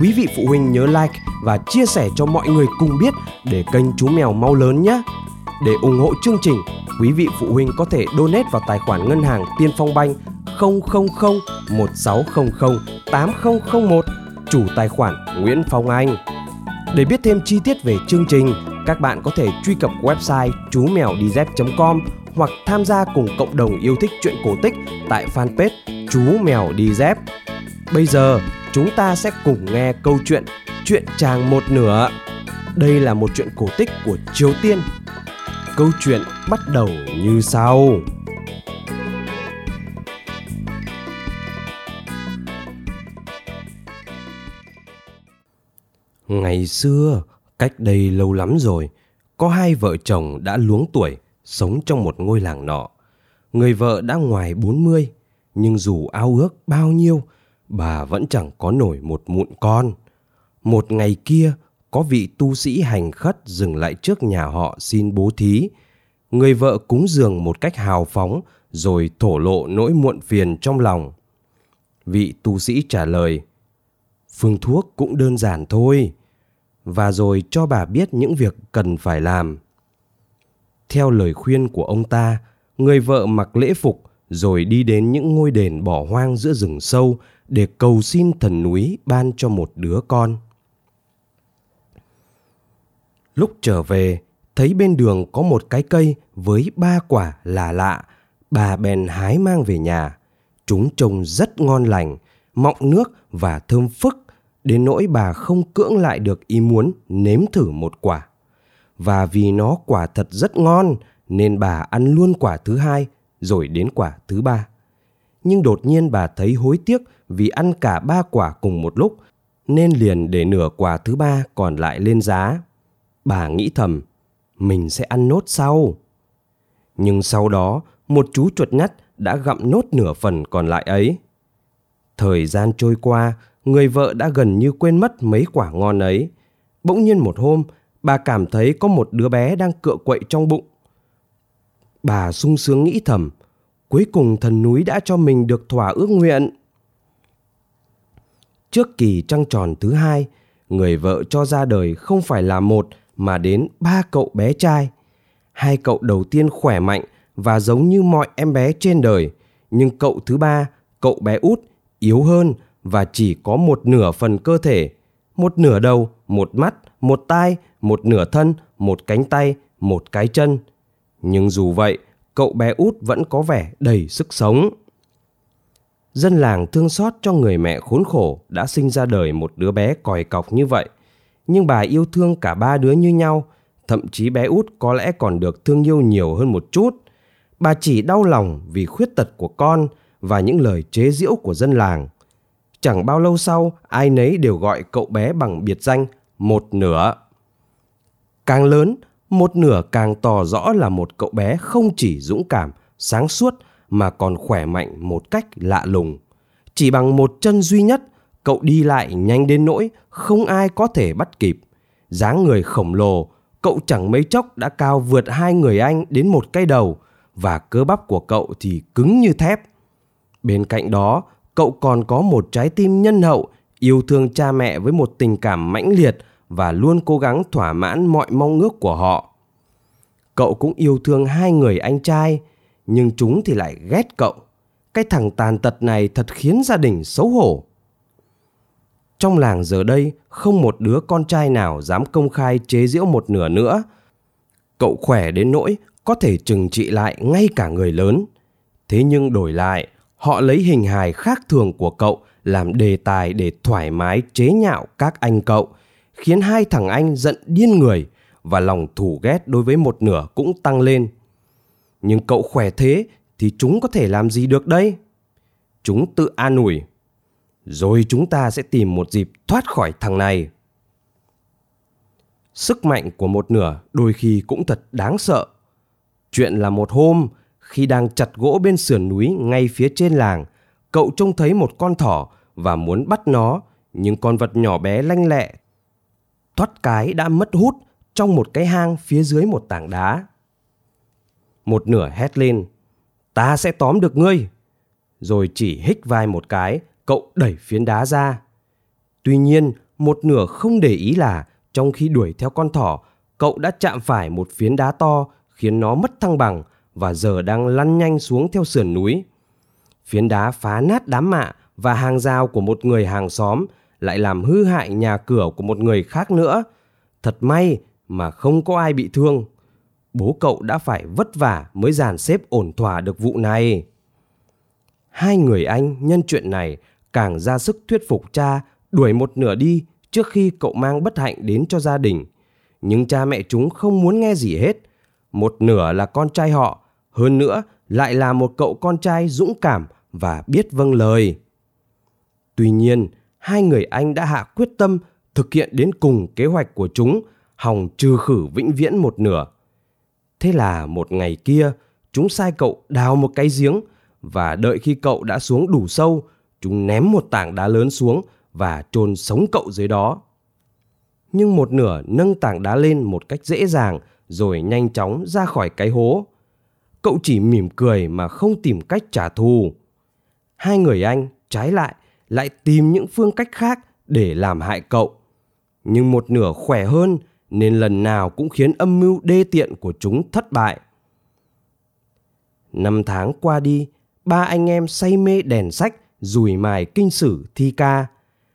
Quý vị phụ huynh nhớ like và chia sẻ cho mọi người cùng biết để kênh Chú Mèo mau lớn nhé. Để ủng hộ chương trình, quý vị phụ huynh có thể donate vào tài khoản ngân hàng Tiên Phong Banh 000 1600 8001 chủ tài khoản Nguyễn Phong Anh. Để biết thêm chi tiết về chương trình, các bạn có thể truy cập website chú mèo đi dép.com hoặc tham gia cùng cộng đồng yêu thích truyện cổ tích tại fanpage Chú Mèo Đi Dép. Bây giờ, chúng ta sẽ cùng nghe câu chuyện Chuyện chàng một nửa. Đây là một chuyện cổ tích của Triều Tiên. Câu chuyện bắt đầu như sau. Ngày xưa, cách đây lâu lắm rồi, có hai vợ chồng đã luống tuổi sống trong một ngôi làng nọ. Người vợ đã ngoài 40, nhưng dù ao ước bao nhiêu, bà vẫn chẳng có nổi một mụn con. Một ngày kia, có vị tu sĩ hành khất dừng lại trước nhà họ xin bố thí. Người vợ cúng dường một cách hào phóng rồi thổ lộ nỗi muộn phiền trong lòng. Vị tu sĩ trả lời, phương thuốc cũng đơn giản thôi, và rồi cho bà biết những việc cần phải làm. Theo lời khuyên của ông ta, người vợ mặc lễ phục rồi đi đến những ngôi đền bỏ hoang giữa rừng sâu để cầu xin thần núi ban cho một đứa con. Lúc trở về, thấy bên đường có một cái cây với ba quả là lạ, bà bèn hái mang về nhà. Chúng trông rất ngon lành, mọng nước và thơm phức, đến nỗi bà không cưỡng lại được ý muốn nếm thử một quả. Và vì nó quả thật rất ngon, nên bà ăn luôn quả thứ hai, rồi đến quả thứ ba. Nhưng đột nhiên bà thấy hối tiếc vì ăn cả ba quả cùng một lúc, nên liền để nửa quả thứ ba còn lại lên giá. Bà nghĩ thầm mình sẽ ăn nốt sau. Nhưng sau đó một chú chuột nhắt đã gặm nốt nửa phần còn lại ấy. Thời gian trôi qua người vợ đã gần như quên mất mấy quả ngon ấy. Bỗng nhiên một hôm bà cảm thấy có một đứa bé đang cựa quậy trong bụng. Bà sung sướng nghĩ thầm cuối cùng thần núi đã cho mình được thỏa ước nguyện trước kỳ trăng tròn thứ hai người vợ cho ra đời không phải là một mà đến ba cậu bé trai. Hai cậu đầu tiên khỏe mạnh và giống như mọi em bé trên đời, nhưng cậu thứ ba, cậu bé út, yếu hơn và chỉ có một nửa phần cơ thể, một nửa đầu, một mắt, một tai, một nửa thân, một cánh tay, một cái chân. Nhưng dù vậy, cậu bé út vẫn có vẻ đầy sức sống. Dân làng thương xót cho người mẹ khốn khổ đã sinh ra đời một đứa bé còi cọc như vậy nhưng bà yêu thương cả ba đứa như nhau, thậm chí bé út có lẽ còn được thương yêu nhiều hơn một chút. Bà chỉ đau lòng vì khuyết tật của con và những lời chế giễu của dân làng. Chẳng bao lâu sau, ai nấy đều gọi cậu bé bằng biệt danh một nửa. Càng lớn, một nửa càng tỏ rõ là một cậu bé không chỉ dũng cảm, sáng suốt mà còn khỏe mạnh một cách lạ lùng. Chỉ bằng một chân duy nhất, cậu đi lại nhanh đến nỗi không ai có thể bắt kịp. dáng người khổng lồ, cậu chẳng mấy chốc đã cao vượt hai người anh đến một cái đầu và cơ bắp của cậu thì cứng như thép. Bên cạnh đó, cậu còn có một trái tim nhân hậu, yêu thương cha mẹ với một tình cảm mãnh liệt và luôn cố gắng thỏa mãn mọi mong ước của họ. Cậu cũng yêu thương hai người anh trai, nhưng chúng thì lại ghét cậu. Cái thằng tàn tật này thật khiến gia đình xấu hổ. Trong làng giờ đây không một đứa con trai nào dám công khai chế giễu một nửa nữa. Cậu khỏe đến nỗi có thể trừng trị lại ngay cả người lớn. Thế nhưng đổi lại, họ lấy hình hài khác thường của cậu làm đề tài để thoải mái chế nhạo các anh cậu, khiến hai thằng anh giận điên người và lòng thù ghét đối với một nửa cũng tăng lên. Nhưng cậu khỏe thế thì chúng có thể làm gì được đây? Chúng tự an ủi rồi chúng ta sẽ tìm một dịp thoát khỏi thằng này. sức mạnh của một nửa đôi khi cũng thật đáng sợ. Chuyện là một hôm, khi đang chặt gỗ bên sườn núi ngay phía trên làng, cậu trông thấy một con thỏ và muốn bắt nó, nhưng con vật nhỏ bé lanh lẹ. Thoát cái đã mất hút trong một cái hang phía dưới một tảng đá. Một nửa hét lên, ta sẽ tóm được ngươi. Rồi chỉ hích vai một cái, cậu đẩy phiến đá ra. Tuy nhiên, một nửa không để ý là trong khi đuổi theo con thỏ, cậu đã chạm phải một phiến đá to khiến nó mất thăng bằng và giờ đang lăn nhanh xuống theo sườn núi. Phiến đá phá nát đám mạ và hàng rào của một người hàng xóm lại làm hư hại nhà cửa của một người khác nữa. Thật may mà không có ai bị thương. Bố cậu đã phải vất vả mới dàn xếp ổn thỏa được vụ này. Hai người anh nhân chuyện này càng ra sức thuyết phục cha đuổi một nửa đi trước khi cậu mang bất hạnh đến cho gia đình. Nhưng cha mẹ chúng không muốn nghe gì hết. Một nửa là con trai họ, hơn nữa lại là một cậu con trai dũng cảm và biết vâng lời. Tuy nhiên, hai người anh đã hạ quyết tâm thực hiện đến cùng kế hoạch của chúng, hòng trừ khử vĩnh viễn một nửa. Thế là một ngày kia, chúng sai cậu đào một cái giếng và đợi khi cậu đã xuống đủ sâu, chúng ném một tảng đá lớn xuống và chôn sống cậu dưới đó. Nhưng một nửa nâng tảng đá lên một cách dễ dàng rồi nhanh chóng ra khỏi cái hố. Cậu chỉ mỉm cười mà không tìm cách trả thù. Hai người anh trái lại lại tìm những phương cách khác để làm hại cậu. Nhưng một nửa khỏe hơn nên lần nào cũng khiến âm mưu đê tiện của chúng thất bại. Năm tháng qua đi, ba anh em say mê đèn sách, rùi mài kinh sử thi ca.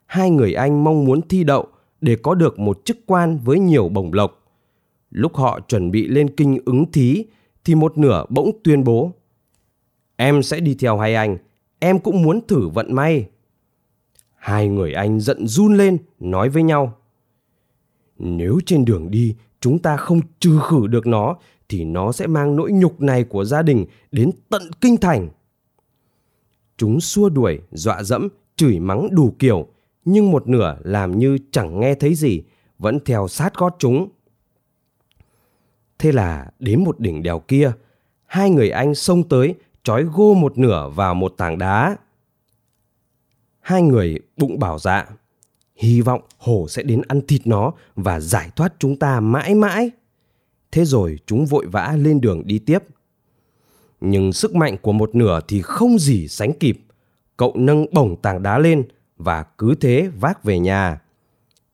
Hai người anh mong muốn thi đậu để có được một chức quan với nhiều bổng lộc. Lúc họ chuẩn bị lên kinh ứng thí thì một nửa bỗng tuyên bố Em sẽ đi theo hai anh, em cũng muốn thử vận may. Hai người anh giận run lên, nói với nhau. Nếu trên đường đi chúng ta không trừ khử được nó thì nó sẽ mang nỗi nhục này của gia đình đến tận kinh thành. Chúng xua đuổi, dọa dẫm, chửi mắng đủ kiểu, nhưng một nửa làm như chẳng nghe thấy gì, vẫn theo sát gót chúng. Thế là đến một đỉnh đèo kia, hai người anh xông tới, trói gô một nửa vào một tảng đá. Hai người bụng bảo dạ, hy vọng hổ sẽ đến ăn thịt nó và giải thoát chúng ta mãi mãi. Thế rồi chúng vội vã lên đường đi tiếp. Nhưng sức mạnh của một nửa thì không gì sánh kịp. Cậu nâng bổng tảng đá lên và cứ thế vác về nhà.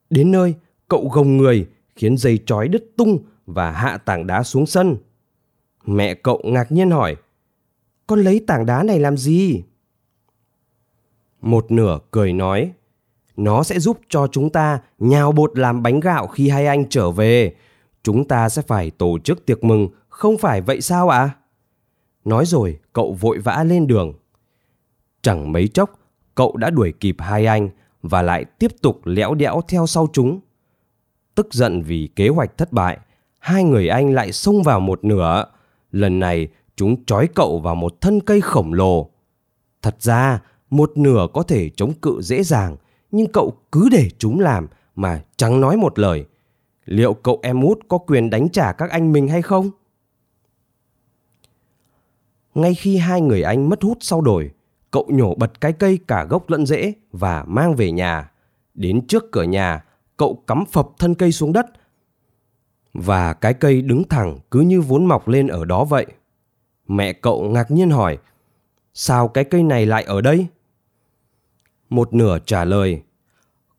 Đến nơi, cậu gồng người khiến dây trói đứt tung và hạ tảng đá xuống sân. Mẹ cậu ngạc nhiên hỏi, con lấy tảng đá này làm gì? Một nửa cười nói, nó sẽ giúp cho chúng ta nhào bột làm bánh gạo khi hai anh trở về. Chúng ta sẽ phải tổ chức tiệc mừng, không phải vậy sao ạ? À? Nói rồi, cậu vội vã lên đường. Chẳng mấy chốc, cậu đã đuổi kịp hai anh và lại tiếp tục lẽo đẽo theo sau chúng. Tức giận vì kế hoạch thất bại, hai người anh lại xông vào một nửa. Lần này, chúng trói cậu vào một thân cây khổng lồ. Thật ra, một nửa có thể chống cự dễ dàng, nhưng cậu cứ để chúng làm mà chẳng nói một lời. Liệu cậu em út có quyền đánh trả các anh mình hay không? Ngay khi hai người anh mất hút sau đồi, cậu nhổ bật cái cây cả gốc lẫn rễ và mang về nhà. Đến trước cửa nhà, cậu cắm phập thân cây xuống đất và cái cây đứng thẳng cứ như vốn mọc lên ở đó vậy. Mẹ cậu ngạc nhiên hỏi, sao cái cây này lại ở đây? Một nửa trả lời,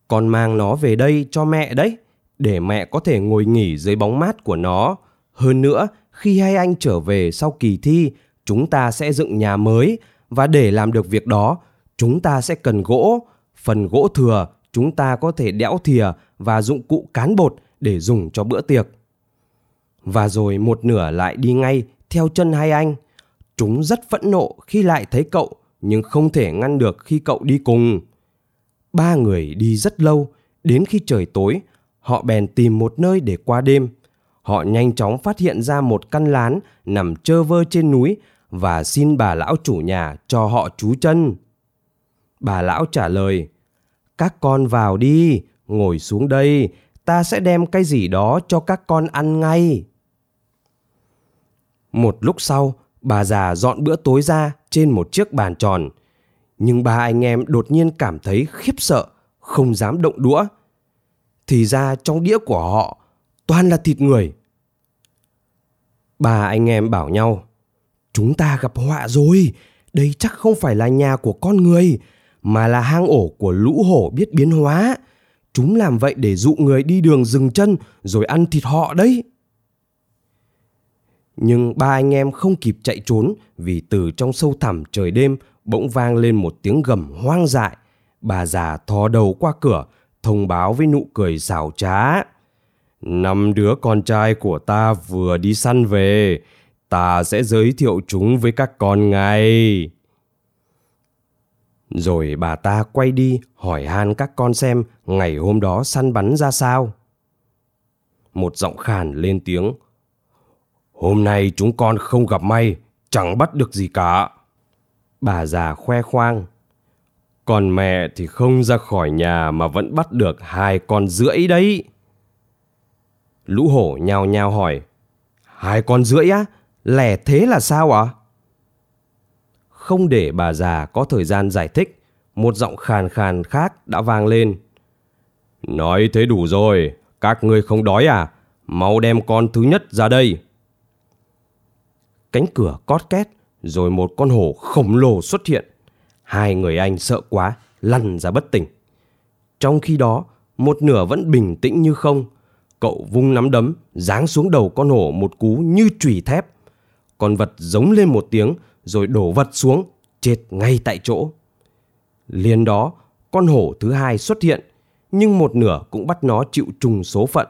con mang nó về đây cho mẹ đấy, để mẹ có thể ngồi nghỉ dưới bóng mát của nó. Hơn nữa, khi hai anh trở về sau kỳ thi, chúng ta sẽ dựng nhà mới và để làm được việc đó, chúng ta sẽ cần gỗ. Phần gỗ thừa, chúng ta có thể đẽo thìa và dụng cụ cán bột để dùng cho bữa tiệc. Và rồi một nửa lại đi ngay theo chân hai anh. Chúng rất phẫn nộ khi lại thấy cậu nhưng không thể ngăn được khi cậu đi cùng. Ba người đi rất lâu, đến khi trời tối, họ bèn tìm một nơi để qua đêm. Họ nhanh chóng phát hiện ra một căn lán nằm trơ vơ trên núi và xin bà lão chủ nhà cho họ trú chân. Bà lão trả lời, các con vào đi, ngồi xuống đây, ta sẽ đem cái gì đó cho các con ăn ngay. Một lúc sau, bà già dọn bữa tối ra trên một chiếc bàn tròn. Nhưng ba anh em đột nhiên cảm thấy khiếp sợ, không dám động đũa. Thì ra trong đĩa của họ toàn là thịt người. Ba anh em bảo nhau, chúng ta gặp họa rồi, đây chắc không phải là nhà của con người, mà là hang ổ của lũ hổ biết biến hóa. Chúng làm vậy để dụ người đi đường dừng chân rồi ăn thịt họ đấy. Nhưng ba anh em không kịp chạy trốn vì từ trong sâu thẳm trời đêm bỗng vang lên một tiếng gầm hoang dại. Bà già thò đầu qua cửa, thông báo với nụ cười xảo trá. Năm đứa con trai của ta vừa đi săn về, ta sẽ giới thiệu chúng với các con ngay. Rồi bà ta quay đi hỏi han các con xem ngày hôm đó săn bắn ra sao. Một giọng khàn lên tiếng. Hôm nay chúng con không gặp may, chẳng bắt được gì cả. Bà già khoe khoang. Còn mẹ thì không ra khỏi nhà mà vẫn bắt được hai con rưỡi đấy. Lũ hổ nhào nhào hỏi. Hai con rưỡi á? Lẻ thế là sao ạ? À? Không để bà già có thời gian giải thích, một giọng khàn khàn khác đã vang lên. Nói thế đủ rồi, các ngươi không đói à? Mau đem con thứ nhất ra đây. Cánh cửa cót két, rồi một con hổ khổng lồ xuất hiện. Hai người anh sợ quá, lăn ra bất tỉnh. Trong khi đó, một nửa vẫn bình tĩnh như không. Cậu vung nắm đấm, giáng xuống đầu con hổ một cú như chùy thép. Con vật giống lên một tiếng, rồi đổ vật xuống, chết ngay tại chỗ. Liền đó, con hổ thứ hai xuất hiện, nhưng một nửa cũng bắt nó chịu trùng số phận.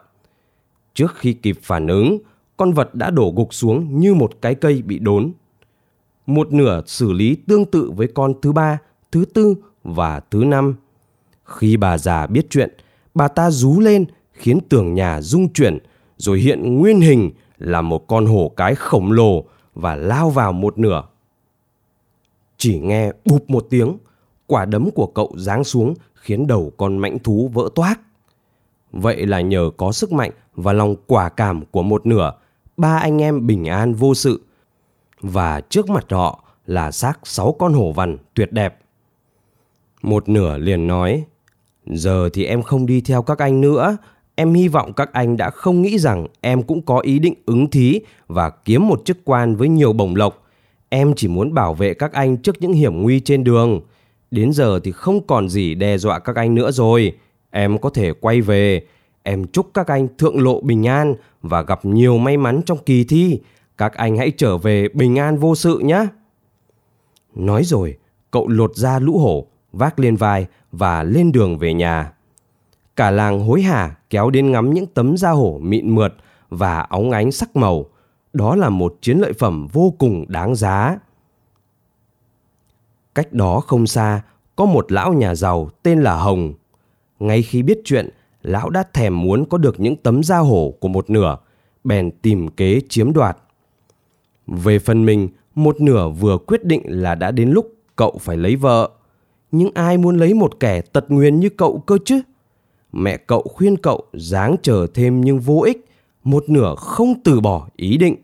Trước khi kịp phản ứng, con vật đã đổ gục xuống như một cái cây bị đốn. Một nửa xử lý tương tự với con thứ ba, thứ tư và thứ năm. Khi bà già biết chuyện, bà ta rú lên khiến tường nhà rung chuyển rồi hiện nguyên hình là một con hổ cái khổng lồ và lao vào một nửa. Chỉ nghe bụp một tiếng, quả đấm của cậu giáng xuống khiến đầu con mãnh thú vỡ toác. Vậy là nhờ có sức mạnh và lòng quả cảm của một nửa, ba anh em bình an vô sự. Và trước mặt họ là xác sáu con hổ vằn tuyệt đẹp. Một nửa liền nói, giờ thì em không đi theo các anh nữa, em hy vọng các anh đã không nghĩ rằng em cũng có ý định ứng thí và kiếm một chức quan với nhiều bổng lộc. Em chỉ muốn bảo vệ các anh trước những hiểm nguy trên đường. Đến giờ thì không còn gì đe dọa các anh nữa rồi. Em có thể quay về. Em chúc các anh thượng lộ bình an và gặp nhiều may mắn trong kỳ thi. Các anh hãy trở về bình an vô sự nhé. Nói rồi, cậu lột ra lũ hổ, vác lên vai và lên đường về nhà. Cả làng hối hả kéo đến ngắm những tấm da hổ mịn mượt và óng ánh sắc màu. Đó là một chiến lợi phẩm vô cùng đáng giá. Cách đó không xa, có một lão nhà giàu tên là Hồng. Ngay khi biết chuyện, lão đã thèm muốn có được những tấm da hổ của một nửa, bèn tìm kế chiếm đoạt. Về phần mình, một nửa vừa quyết định là đã đến lúc cậu phải lấy vợ. Nhưng ai muốn lấy một kẻ tật nguyền như cậu cơ chứ? Mẹ cậu khuyên cậu dáng chờ thêm nhưng vô ích, một nửa không từ bỏ ý định.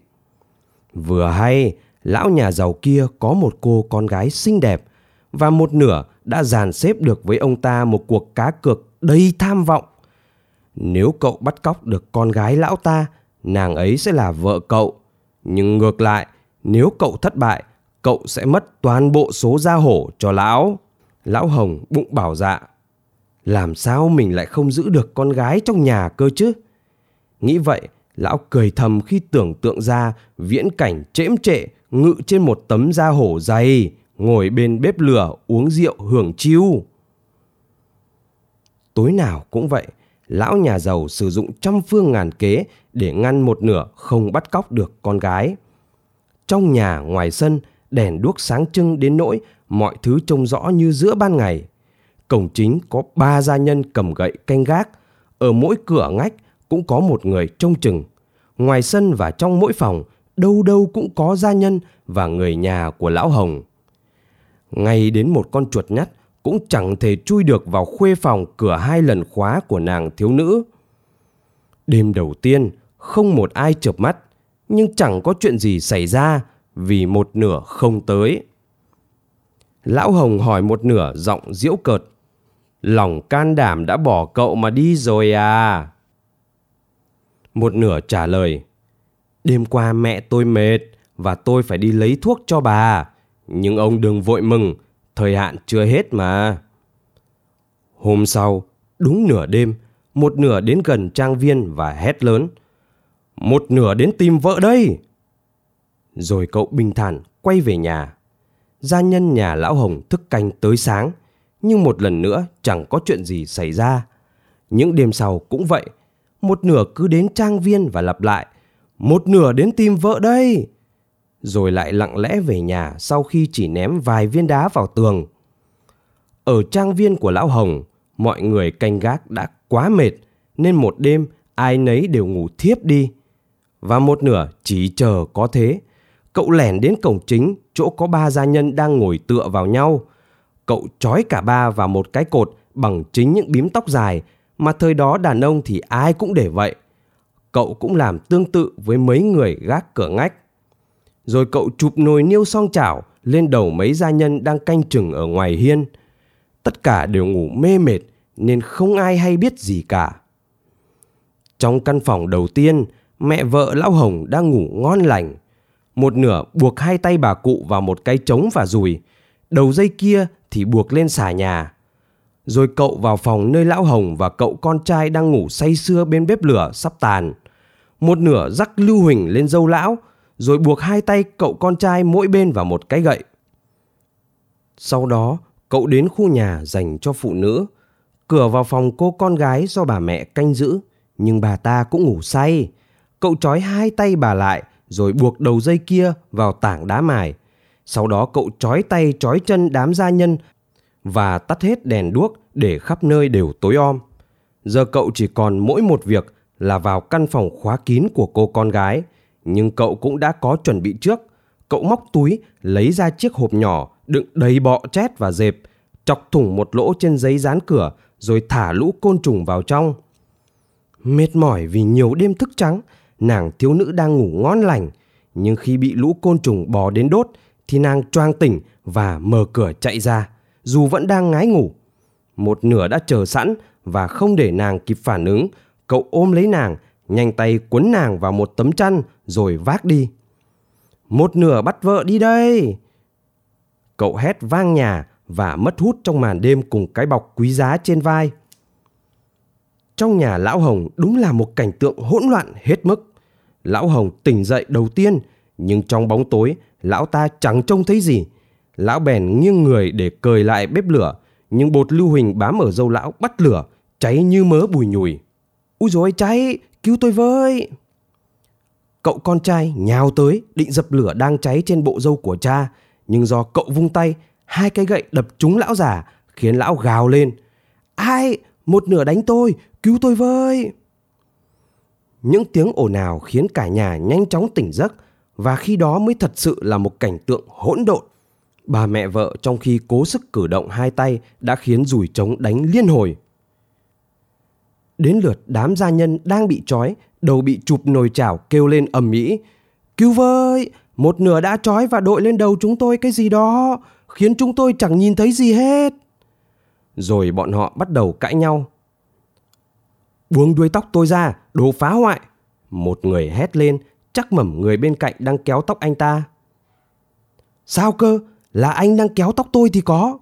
Vừa hay, lão nhà giàu kia có một cô con gái xinh đẹp và một nửa đã dàn xếp được với ông ta một cuộc cá cược đầy tham vọng. Nếu cậu bắt cóc được con gái lão ta, nàng ấy sẽ là vợ cậu. Nhưng ngược lại, nếu cậu thất bại, cậu sẽ mất toàn bộ số gia hổ cho lão. Lão Hồng bụng bảo dạ. Làm sao mình lại không giữ được con gái trong nhà cơ chứ? Nghĩ vậy, lão cười thầm khi tưởng tượng ra viễn cảnh trễm trệ ngự trên một tấm da hổ dày, ngồi bên bếp lửa uống rượu hưởng chiêu. Tối nào cũng vậy, lão nhà giàu sử dụng trăm phương ngàn kế để ngăn một nửa không bắt cóc được con gái. Trong nhà ngoài sân, đèn đuốc sáng trưng đến nỗi mọi thứ trông rõ như giữa ban ngày. Cổng chính có ba gia nhân cầm gậy canh gác, ở mỗi cửa ngách cũng có một người trông chừng. Ngoài sân và trong mỗi phòng, đâu đâu cũng có gia nhân và người nhà của lão Hồng. Ngay đến một con chuột nhắt cũng chẳng thể chui được vào khuê phòng cửa hai lần khóa của nàng thiếu nữ. Đêm đầu tiên không một ai chợp mắt, nhưng chẳng có chuyện gì xảy ra vì một nửa không tới. Lão Hồng hỏi một nửa giọng diễu cợt. Lòng can đảm đã bỏ cậu mà đi rồi à? Một nửa trả lời. Đêm qua mẹ tôi mệt và tôi phải đi lấy thuốc cho bà. Nhưng ông đừng vội mừng, thời hạn chưa hết mà. Hôm sau, đúng nửa đêm, một nửa đến gần trang viên và hét lớn. Một nửa đến tìm vợ đây! Rồi cậu bình thản quay về nhà. Gia nhân nhà lão Hồng thức canh tới sáng, nhưng một lần nữa chẳng có chuyện gì xảy ra. Những đêm sau cũng vậy, một nửa cứ đến trang viên và lặp lại. Một nửa đến tìm vợ đây! Rồi lại lặng lẽ về nhà sau khi chỉ ném vài viên đá vào tường. Ở trang viên của lão Hồng, mọi người canh gác đã quá mệt nên một đêm ai nấy đều ngủ thiếp đi. Và một nửa chỉ chờ có thế. Cậu lẻn đến cổng chính chỗ có ba gia nhân đang ngồi tựa vào nhau. Cậu trói cả ba vào một cái cột bằng chính những bím tóc dài mà thời đó đàn ông thì ai cũng để vậy. Cậu cũng làm tương tự với mấy người gác cửa ngách. Rồi cậu chụp nồi niêu song chảo lên đầu mấy gia nhân đang canh chừng ở ngoài hiên. Tất cả đều ngủ mê mệt nên không ai hay biết gì cả. Trong căn phòng đầu tiên, mẹ vợ Lão Hồng đang ngủ ngon lành. Một nửa buộc hai tay bà cụ vào một cái trống và rùi đầu dây kia thì buộc lên xà nhà. Rồi cậu vào phòng nơi Lão Hồng và cậu con trai đang ngủ say sưa bên bếp lửa sắp tàn. Một nửa rắc lưu huỳnh lên dâu lão, rồi buộc hai tay cậu con trai mỗi bên vào một cái gậy. Sau đó, cậu đến khu nhà dành cho phụ nữ, cửa vào phòng cô con gái do bà mẹ canh giữ, nhưng bà ta cũng ngủ say. Cậu trói hai tay bà lại rồi buộc đầu dây kia vào tảng đá mài. Sau đó cậu trói tay trói chân đám gia nhân và tắt hết đèn đuốc để khắp nơi đều tối om. Giờ cậu chỉ còn mỗi một việc là vào căn phòng khóa kín của cô con gái, nhưng cậu cũng đã có chuẩn bị trước. Cậu móc túi, lấy ra chiếc hộp nhỏ đựng đầy bọ chét và dẹp, chọc thủng một lỗ trên giấy dán cửa rồi thả lũ côn trùng vào trong. Mệt mỏi vì nhiều đêm thức trắng, nàng thiếu nữ đang ngủ ngon lành, nhưng khi bị lũ côn trùng bò đến đốt thì nàng choang tỉnh và mở cửa chạy ra, dù vẫn đang ngái ngủ. Một nửa đã chờ sẵn và không để nàng kịp phản ứng, cậu ôm lấy nàng, nhanh tay quấn nàng vào một tấm chăn rồi vác đi. Một nửa bắt vợ đi đây! Cậu hét vang nhà và mất hút trong màn đêm cùng cái bọc quý giá trên vai. Trong nhà Lão Hồng đúng là một cảnh tượng hỗn loạn hết mức. Lão Hồng tỉnh dậy đầu tiên, nhưng trong bóng tối, lão ta chẳng trông thấy gì. Lão bèn nghiêng người để cười lại bếp lửa, nhưng bột lưu huỳnh bám ở dâu lão bắt lửa, cháy như mớ bùi nhùi. Úi dồi cháy, cứu tôi với! Cậu con trai nhào tới định dập lửa đang cháy trên bộ dâu của cha, nhưng do cậu vung tay, hai cái gậy đập trúng lão già, khiến lão gào lên. Ai? Một nửa đánh tôi, cứu tôi với! Những tiếng ồn ào khiến cả nhà nhanh chóng tỉnh giấc và khi đó mới thật sự là một cảnh tượng hỗn độn. Bà mẹ vợ trong khi cố sức cử động hai tay đã khiến rủi trống đánh liên hồi. Đến lượt đám gia nhân đang bị trói, đầu bị chụp nồi chảo kêu lên ầm ĩ. Cứu với! Một nửa đã trói và đội lên đầu chúng tôi cái gì đó, khiến chúng tôi chẳng nhìn thấy gì hết. Rồi bọn họ bắt đầu cãi nhau. Buông đuôi tóc tôi ra, đồ phá hoại. Một người hét lên, chắc mẩm người bên cạnh đang kéo tóc anh ta. Sao cơ? Là anh đang kéo tóc tôi thì có.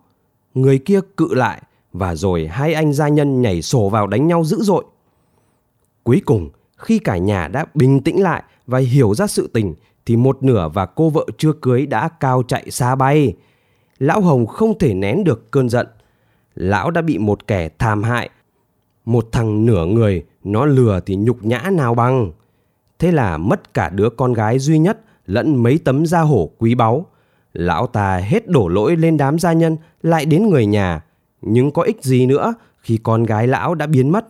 Người kia cự lại và rồi hai anh gia nhân nhảy sổ vào đánh nhau dữ dội. Cuối cùng, khi cả nhà đã bình tĩnh lại và hiểu ra sự tình thì một nửa và cô vợ chưa cưới đã cao chạy xa bay. Lão Hồng không thể nén được cơn giận. Lão đã bị một kẻ tham hại. Một thằng nửa người, nó lừa thì nhục nhã nào bằng. Thế là mất cả đứa con gái duy nhất lẫn mấy tấm da hổ quý báu. Lão ta hết đổ lỗi lên đám gia nhân lại đến người nhà. Nhưng có ích gì nữa khi con gái lão đã biến mất.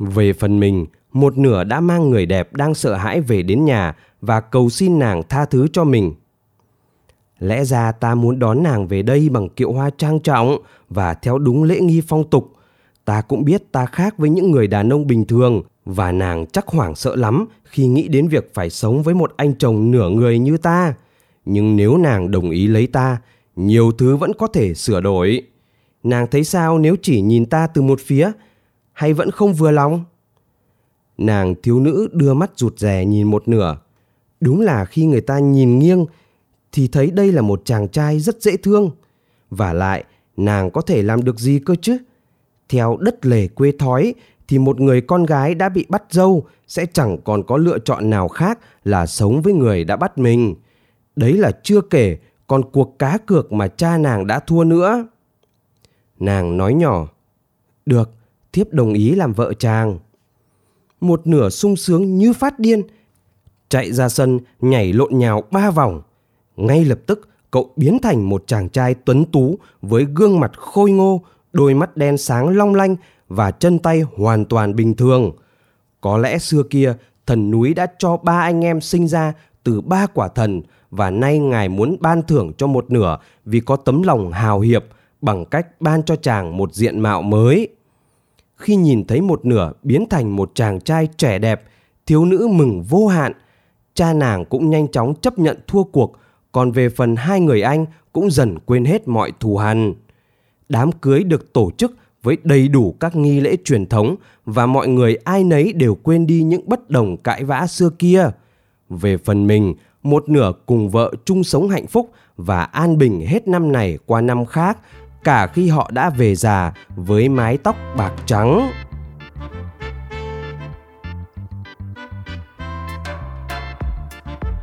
Về phần mình, một nửa đã mang người đẹp đang sợ hãi về đến nhà và cầu xin nàng tha thứ cho mình. Lẽ ra ta muốn đón nàng về đây bằng kiệu hoa trang trọng và theo đúng lễ nghi phong tục. ta cũng biết ta khác với những người đàn ông bình thường và nàng chắc hoảng sợ lắm khi nghĩ đến việc phải sống với một anh chồng nửa người như ta. Nhưng nếu nàng đồng ý lấy ta, nhiều thứ vẫn có thể sửa đổi. Nàng thấy sao nếu chỉ nhìn ta từ một phía, hay vẫn không vừa lòng? Nàng thiếu nữ đưa mắt rụt rè nhìn một nửa. Đúng là khi người ta nhìn nghiêng thì thấy đây là một chàng trai rất dễ thương. Và lại, nàng có thể làm được gì cơ chứ? Theo đất lề quê thói thì một người con gái đã bị bắt dâu sẽ chẳng còn có lựa chọn nào khác là sống với người đã bắt mình. Đấy là chưa kể còn cuộc cá cược mà cha nàng đã thua nữa. Nàng nói nhỏ, được, thiếp đồng ý làm vợ chàng. Một nửa sung sướng như phát điên, chạy ra sân nhảy lộn nhào ba vòng. Ngay lập tức cậu biến thành một chàng trai tuấn tú với gương mặt khôi ngô, đôi mắt đen sáng long lanh và chân tay hoàn toàn bình thường. Có lẽ xưa kia thần núi đã cho ba anh em sinh ra từ ba quả thần và nay ngài muốn ban thưởng cho một nửa vì có tấm lòng hào hiệp bằng cách ban cho chàng một diện mạo mới. Khi nhìn thấy một nửa biến thành một chàng trai trẻ đẹp, thiếu nữ mừng vô hạn. Cha nàng cũng nhanh chóng chấp nhận thua cuộc, còn về phần hai người anh cũng dần quên hết mọi thù hằn. Đám cưới được tổ chức với đầy đủ các nghi lễ truyền thống và mọi người ai nấy đều quên đi những bất đồng cãi vã xưa kia. Về phần mình, một nửa cùng vợ chung sống hạnh phúc và an bình hết năm này qua năm khác, cả khi họ đã về già với mái tóc bạc trắng.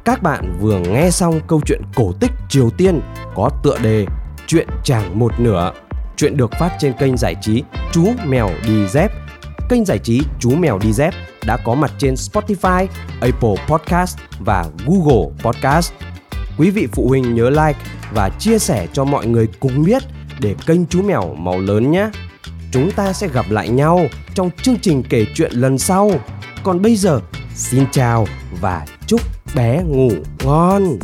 Các bạn vừa nghe xong câu chuyện cổ tích Triều Tiên có tựa đề Chuyện chàng một nửa. Chuyện được phát trên kênh giải trí Chú Mèo Đi Dép. Kênh giải trí Chú Mèo Đi Dép đã có mặt trên Spotify, Apple Podcast và Google Podcast. Quý vị phụ huynh nhớ like và chia sẻ cho mọi người cùng biết để kênh Chú Mèo màu lớn nhé. Chúng ta sẽ gặp lại nhau trong chương trình kể chuyện lần sau. Còn bây giờ, xin chào và chúc bé ngủ ngon.